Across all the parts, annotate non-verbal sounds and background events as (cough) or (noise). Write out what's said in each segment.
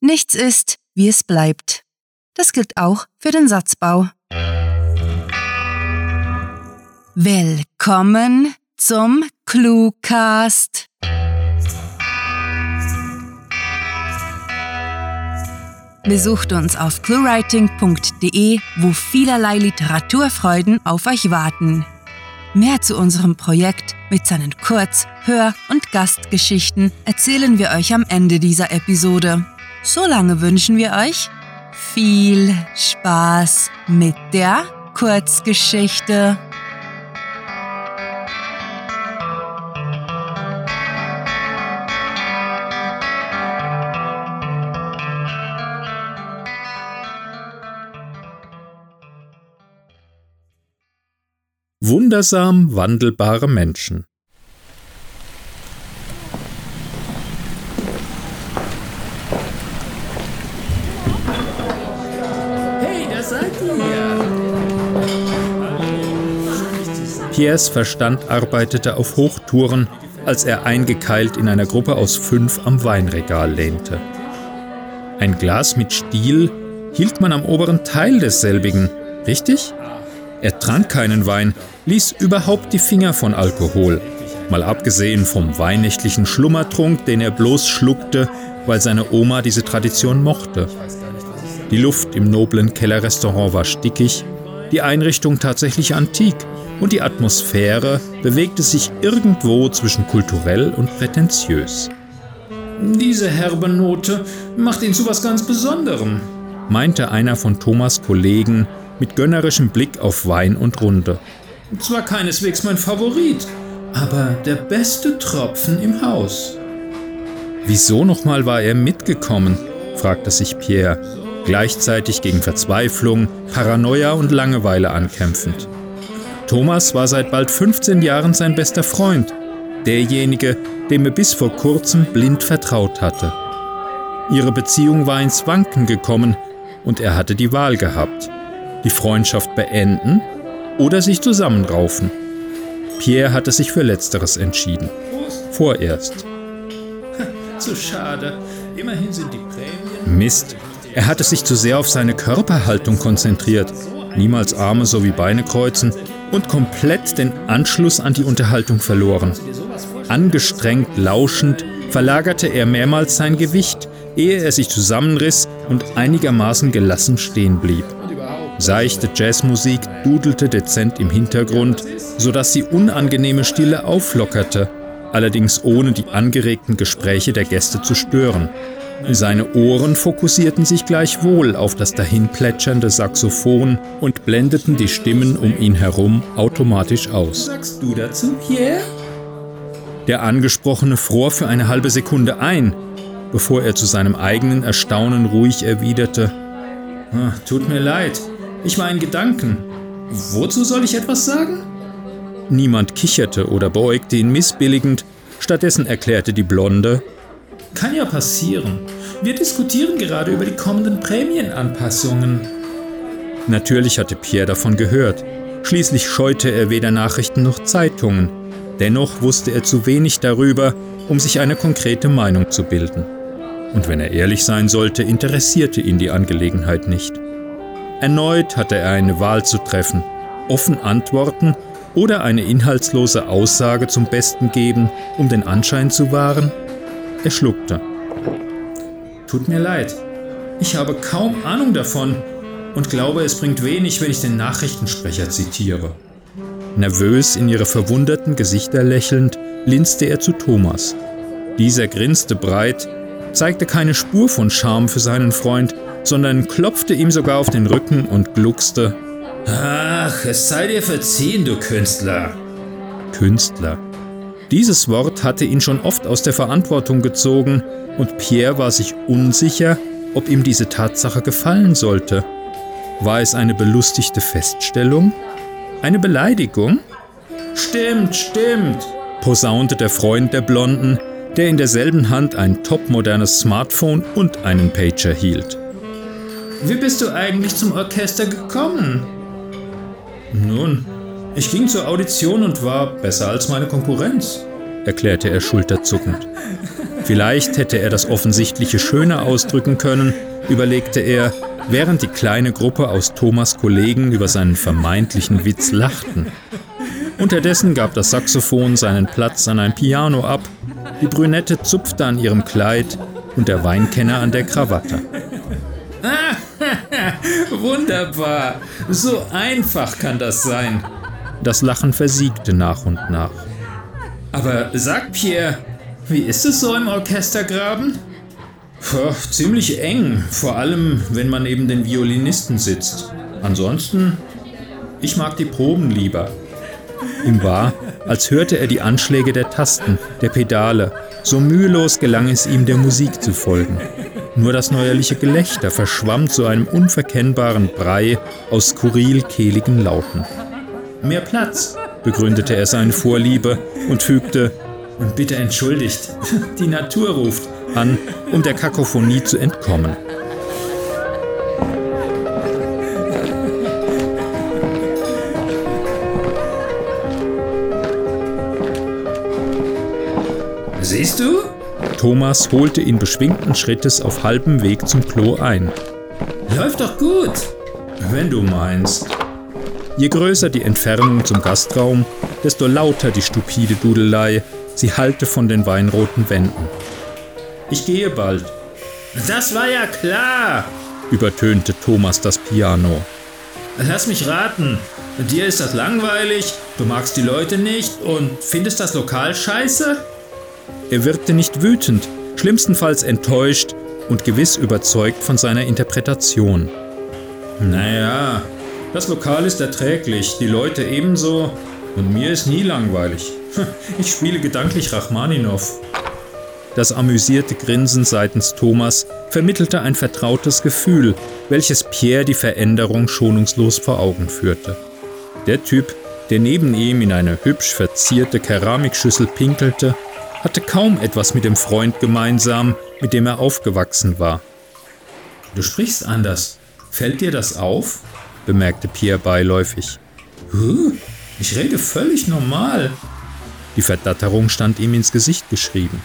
Nichts ist, wie es bleibt. Das gilt auch für den Satzbau. Willkommen zum Cluecast. Besucht uns auf cluewriting.de, wo vielerlei Literaturfreuden auf euch warten. Mehr zu unserem Projekt mit seinen Kurz-, Hör- und Gastgeschichten erzählen wir euch am Ende dieser Episode. Solange wünschen wir euch viel Spaß mit der Kurzgeschichte. Wundersam wandelbare Menschen. Hey, da seid ihr! Piers Verstand arbeitete auf Hochtouren, als er eingekeilt in einer Gruppe aus fünf am Weinregal lehnte. Ein Glas mit Stiel hielt man am oberen Teil desselbigen, richtig? Er trank keinen Wein, ließ überhaupt die Finger von Alkohol, mal abgesehen vom weihnächtlichen Schlummertrunk, den er bloß schluckte, weil seine Oma diese Tradition mochte. Die Luft im noblen Kellerrestaurant war stickig, die Einrichtung tatsächlich antik und die Atmosphäre bewegte sich irgendwo zwischen kulturell und prätentiös. Diese herbe Note macht ihn zu was ganz Besonderem, meinte einer von Thomas Kollegen mit gönnerischem Blick auf Wein und Runde. Zwar keineswegs mein Favorit, aber der beste Tropfen im Haus. Wieso nochmal war er mitgekommen? fragte sich Pierre, gleichzeitig gegen Verzweiflung, Paranoia und Langeweile ankämpfend. Thomas war seit bald 15 Jahren sein bester Freund, derjenige, dem er bis vor kurzem blind vertraut hatte. Ihre Beziehung war ins Wanken gekommen und er hatte die Wahl gehabt, die Freundschaft beenden oder sich zusammenraufen. Pierre hatte sich für Letzteres entschieden. Vorerst. Zu schade. Immerhin sind die Prämien. Mist. Er hatte sich zu sehr auf seine Körperhaltung konzentriert, niemals Arme sowie Beine kreuzen und komplett den Anschluss an die Unterhaltung verloren. Angestrengt lauschend verlagerte er mehrmals sein Gewicht, ehe er sich zusammenriss und einigermaßen gelassen stehen blieb. Seichte Jazzmusik dudelte dezent im Hintergrund, sodass die unangenehme Stille auflockerte, allerdings ohne die angeregten Gespräche der Gäste zu stören. Seine Ohren fokussierten sich gleichwohl auf das dahinplätschernde Saxophon und blendeten die Stimmen um ihn herum automatisch aus. Sagst du dazu, Pierre? Der Angesprochene fror für eine halbe Sekunde ein, bevor er zu seinem eigenen Erstaunen ruhig erwiderte: ah, Tut mir leid, ich war in Gedanken. Wozu soll ich etwas sagen? Niemand kicherte oder beäugte ihn missbilligend, stattdessen erklärte die Blonde: Kann ja passieren. Wir diskutieren gerade über die kommenden Prämienanpassungen. Natürlich hatte Pierre davon gehört. Schließlich scheute er weder Nachrichten noch Zeitungen. Dennoch wusste er zu wenig darüber, um sich eine konkrete Meinung zu bilden. Und wenn er ehrlich sein sollte, interessierte ihn die Angelegenheit nicht. Erneut hatte er eine Wahl zu treffen, offen antworten oder eine inhaltslose Aussage zum Besten geben, um den Anschein zu wahren. Er schluckte. Tut mir leid. Ich habe kaum Ahnung davon und glaube, es bringt wenig, wenn ich den Nachrichtensprecher zitiere. Nervös in ihre verwunderten Gesichter lächelnd, linste er zu Thomas. Dieser grinste breit, zeigte keine Spur von Charme für seinen Freund, sondern klopfte ihm sogar auf den Rücken und gluckste. Ach, es sei dir verziehen, du Künstler. Künstler. Dieses Wort hatte ihn schon oft aus der Verantwortung gezogen, und Pierre war sich unsicher, ob ihm diese Tatsache gefallen sollte. War es eine belustigte Feststellung? Eine Beleidigung? Stimmt, stimmt, posaunte der Freund der Blonden, der in derselben Hand ein topmodernes Smartphone und einen Pager hielt. Wie bist du eigentlich zum Orchester gekommen? Nun, ich ging zur Audition und war besser als meine Konkurrenz, erklärte er schulterzuckend. Vielleicht hätte er das Offensichtliche schöner ausdrücken können, überlegte er, während die kleine Gruppe aus Thomas Kollegen über seinen vermeintlichen Witz lachten. Unterdessen gab das Saxophon seinen Platz an ein Piano ab, die Brünette zupfte an ihrem Kleid und der Weinkenner an der Krawatte. (laughs) Wunderbar, so einfach kann das sein. Das Lachen versiegte nach und nach. Aber sag Pierre, wie ist es so im Orchestergraben? Puh, ziemlich eng, vor allem wenn man neben den Violinisten sitzt. Ansonsten, ich mag die Proben lieber. Ihm war, als hörte er die Anschläge der Tasten, der Pedale. So mühelos gelang es ihm, der Musik zu folgen. Nur das neuerliche Gelächter verschwamm zu einem unverkennbaren Brei aus skurril kehligen Lauten. Mehr Platz, begründete er seine Vorliebe und fügte, und bitte entschuldigt, (laughs) die Natur ruft, an, um der Kakophonie zu entkommen. Siehst du? Thomas holte ihn beschwingten Schrittes auf halbem Weg zum Klo ein. Läuft doch gut, wenn du meinst. Je größer die Entfernung zum Gastraum, desto lauter die stupide Dudelei, sie hallte von den weinroten Wänden. Ich gehe bald. Das war ja klar, übertönte Thomas das Piano. Lass mich raten. Dir ist das langweilig, du magst die Leute nicht und findest das Lokal scheiße? Er wirkte nicht wütend, schlimmstenfalls enttäuscht und gewiss überzeugt von seiner Interpretation. Naja, das Lokal ist erträglich, die Leute ebenso und mir ist nie langweilig. Ich spiele gedanklich Rachmaninow. Das amüsierte Grinsen seitens Thomas vermittelte ein vertrautes Gefühl, welches Pierre die Veränderung schonungslos vor Augen führte. Der Typ, der neben ihm in eine hübsch verzierte Keramikschüssel pinkelte, hatte kaum etwas mit dem Freund gemeinsam, mit dem er aufgewachsen war. Du sprichst anders. Fällt dir das auf? Bemerkte Pierre beiläufig. Ich rede völlig normal. Die Verdatterung stand ihm ins Gesicht geschrieben.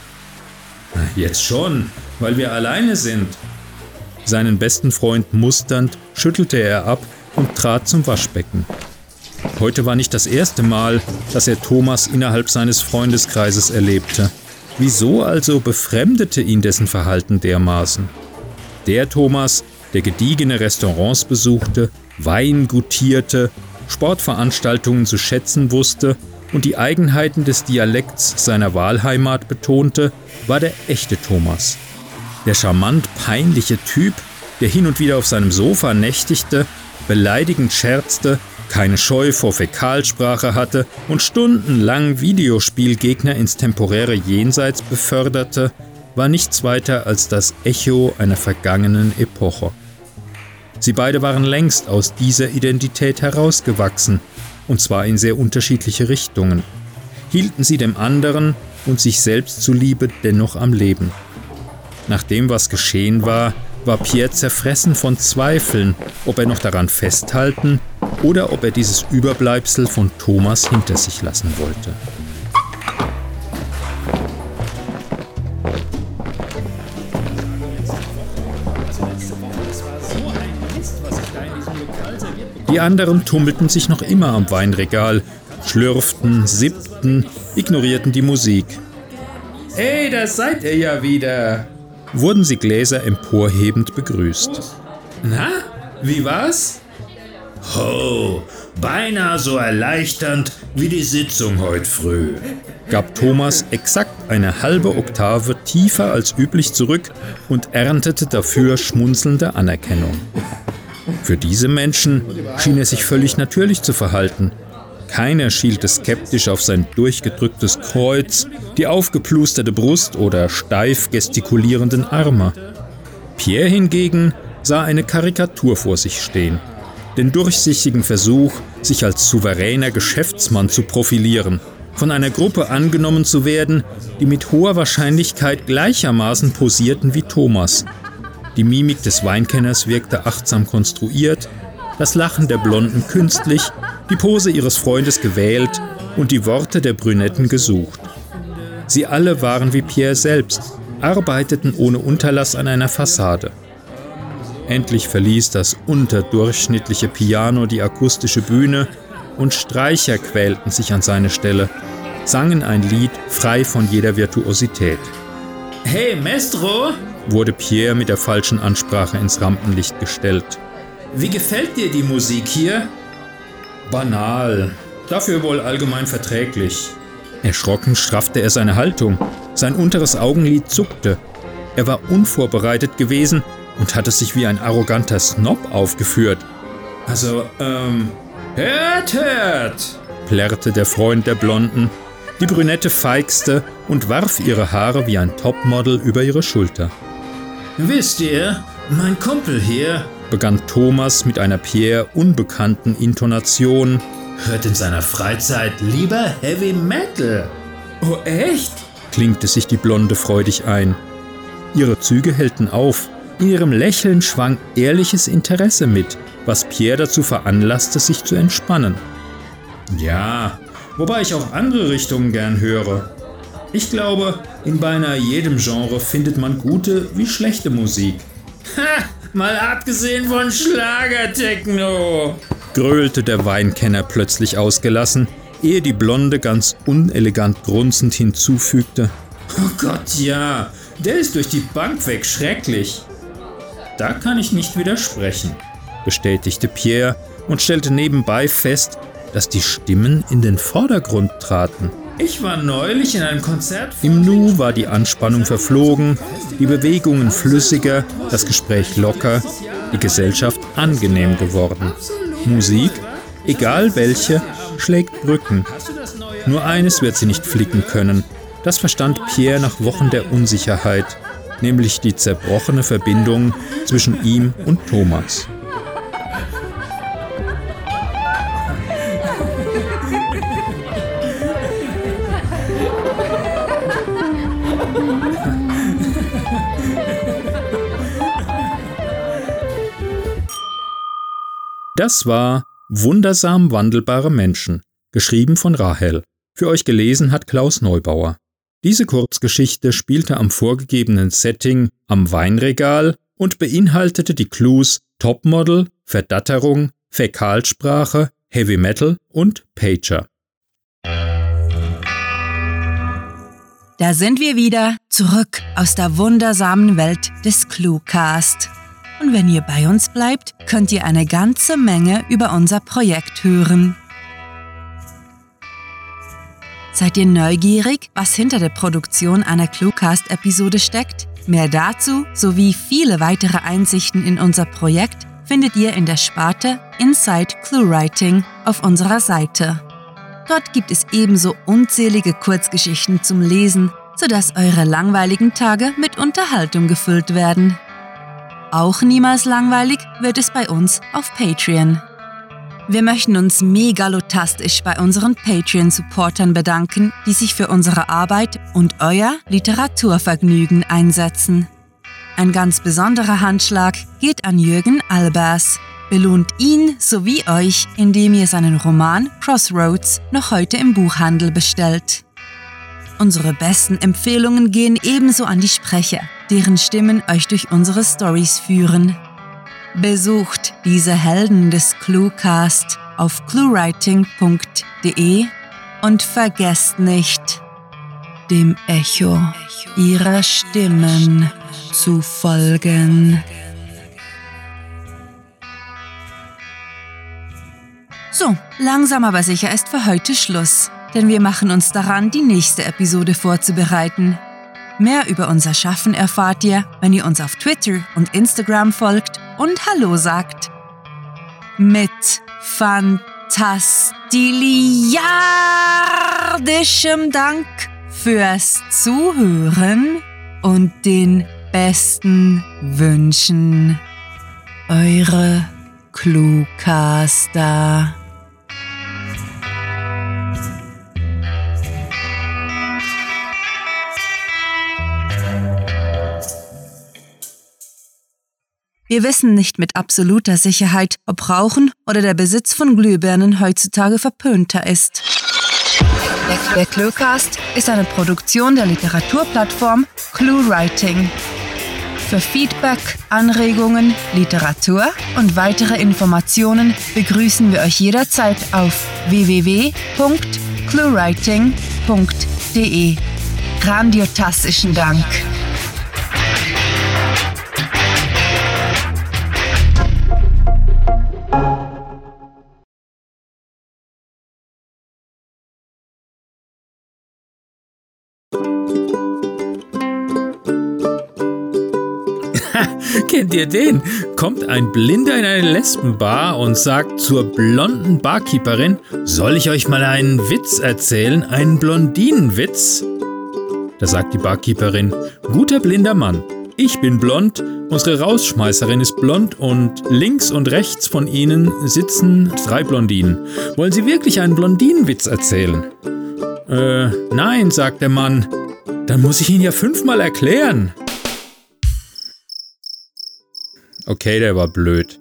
Jetzt schon, weil wir alleine sind. Seinen besten Freund musternd schüttelte er ab und trat zum Waschbecken. Heute war nicht das erste Mal, dass er Thomas innerhalb seines Freundeskreises erlebte. Wieso also befremdete ihn dessen Verhalten dermaßen? Der Thomas, der gediegene Restaurants besuchte, Wein gutierte, Sportveranstaltungen zu schätzen wusste und die Eigenheiten des Dialekts seiner Wahlheimat betonte, war der echte Thomas. Der charmant peinliche Typ, der hin und wieder auf seinem Sofa nächtigte, beleidigend scherzte keine Scheu vor Fäkalsprache hatte und stundenlang Videospielgegner ins temporäre Jenseits beförderte, war nichts weiter als das Echo einer vergangenen Epoche. Sie beide waren längst aus dieser Identität herausgewachsen, und zwar in sehr unterschiedliche Richtungen, hielten sie dem anderen und sich selbst zuliebe dennoch am Leben. Nach dem, was geschehen war, war Pierre zerfressen von Zweifeln, ob er noch daran festhalten oder ob er dieses Überbleibsel von Thomas hinter sich lassen wollte. Die anderen tummelten sich noch immer am Weinregal, schlürften, sippten, ignorierten die Musik. Hey, da seid ihr ja wieder! wurden sie Gläser emporhebend begrüßt. Na, wie war's? Ho, beinahe so erleichternd wie die Sitzung heute früh, gab Thomas exakt eine halbe Oktave tiefer als üblich zurück und erntete dafür schmunzelnde Anerkennung. Für diese Menschen schien er sich völlig natürlich zu verhalten. Keiner schielte skeptisch auf sein durchgedrücktes Kreuz, die aufgeplusterte Brust oder steif gestikulierenden Arme. Pierre hingegen sah eine Karikatur vor sich stehen den durchsichtigen Versuch, sich als souveräner Geschäftsmann zu profilieren, von einer Gruppe angenommen zu werden, die mit hoher Wahrscheinlichkeit gleichermaßen posierten wie Thomas. Die Mimik des Weinkenners wirkte achtsam konstruiert, das Lachen der Blonden künstlich, die Pose ihres Freundes gewählt und die Worte der Brünetten gesucht. Sie alle waren wie Pierre selbst, arbeiteten ohne Unterlass an einer Fassade. Endlich verließ das unterdurchschnittliche Piano die akustische Bühne und Streicher quälten sich an seine Stelle, sangen ein Lied frei von jeder Virtuosität. Hey, Mestro! wurde Pierre mit der falschen Ansprache ins Rampenlicht gestellt. Wie gefällt dir die Musik hier? Banal, dafür wohl allgemein verträglich. Erschrocken straffte er seine Haltung. Sein unteres Augenlid zuckte. Er war unvorbereitet gewesen und hatte sich wie ein arroganter Snob aufgeführt. Also, ähm, hört, hört! plärrte der Freund der Blonden. Die Brünette feixte und warf ihre Haare wie ein Topmodel über ihre Schulter. Wisst ihr, mein Kumpel hier, begann Thomas mit einer Pierre unbekannten Intonation, hört in seiner Freizeit lieber Heavy Metal. Oh echt? klinkte sich die Blonde freudig ein. Ihre Züge hellten auf, in ihrem Lächeln schwang ehrliches Interesse mit, was Pierre dazu veranlasste, sich zu entspannen. Ja, wobei ich auch andere Richtungen gern höre. Ich glaube, in beinahe jedem Genre findet man gute wie schlechte Musik. Ha, mal abgesehen von Schlagertechno, gröhlte der Weinkenner plötzlich ausgelassen, ehe die Blonde ganz unelegant grunzend hinzufügte. Oh Gott, ja, der ist durch die Bank weg schrecklich. Da kann ich nicht widersprechen, bestätigte Pierre und stellte nebenbei fest, dass die Stimmen in den Vordergrund traten. Ich war neulich in einem Konzert. Im Nu war die Anspannung verflogen, die Bewegungen flüssiger, das Gespräch locker, die Gesellschaft angenehm geworden. Musik, egal welche, schlägt Brücken. Nur eines wird sie nicht flicken können. Das verstand Pierre nach Wochen der Unsicherheit, nämlich die zerbrochene Verbindung zwischen ihm und Thomas. Das war Wundersam wandelbare Menschen, geschrieben von Rahel. Für euch gelesen hat Klaus Neubauer. Diese Kurzgeschichte spielte am vorgegebenen Setting am Weinregal und beinhaltete die Clues Topmodel, Verdatterung, Fäkalsprache, Heavy Metal und Pager. Da sind wir wieder zurück aus der wundersamen Welt des Cluecast. Und wenn ihr bei uns bleibt, könnt ihr eine ganze Menge über unser Projekt hören. Seid ihr neugierig, was hinter der Produktion einer Cluecast-Episode steckt? Mehr dazu sowie viele weitere Einsichten in unser Projekt findet ihr in der Sparte Inside ClueWriting auf unserer Seite. Dort gibt es ebenso unzählige Kurzgeschichten zum Lesen, sodass eure langweiligen Tage mit Unterhaltung gefüllt werden. Auch niemals langweilig wird es bei uns auf Patreon. Wir möchten uns megalotastisch bei unseren Patreon-Supportern bedanken, die sich für unsere Arbeit und euer Literaturvergnügen einsetzen. Ein ganz besonderer Handschlag geht an Jürgen Albers. Belohnt ihn sowie euch, indem ihr seinen Roman Crossroads noch heute im Buchhandel bestellt. Unsere besten Empfehlungen gehen ebenso an die Sprecher, deren Stimmen euch durch unsere Stories führen. Besucht diese Helden des Cluecast auf cluewriting.de und vergesst nicht, dem Echo ihrer Stimmen zu folgen. So, langsam aber sicher ist für heute Schluss denn wir machen uns daran, die nächste Episode vorzubereiten. Mehr über unser Schaffen erfahrt ihr, wenn ihr uns auf Twitter und Instagram folgt und Hallo sagt. Mit fantastiliardischem Dank fürs Zuhören und den besten Wünschen. Eure Cluecaster. Wir wissen nicht mit absoluter Sicherheit, ob Rauchen oder der Besitz von Glühbirnen heutzutage verpönter ist. Der Cluecast ist eine Produktion der Literaturplattform ClueWriting. Für Feedback, Anregungen, Literatur und weitere Informationen begrüßen wir euch jederzeit auf www.cluewriting.de. Grandiotastischen Dank. Kennt ihr den? Kommt ein Blinder in eine Lesbenbar und sagt zur blonden Barkeeperin, soll ich euch mal einen Witz erzählen, einen Blondinenwitz? Da sagt die Barkeeperin, guter blinder Mann, ich bin blond, unsere Rausschmeißerin ist blond und links und rechts von ihnen sitzen drei Blondinen. Wollen Sie wirklich einen Blondinenwitz erzählen? Äh, nein, sagt der Mann. Dann muss ich ihn ja fünfmal erklären. Okay, der war blöd.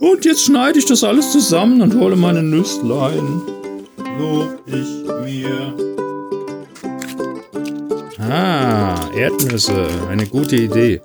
Und jetzt schneide ich das alles zusammen und hole meine Nüsslein. Lob ich mir. Ah, Erdnüsse, eine gute Idee.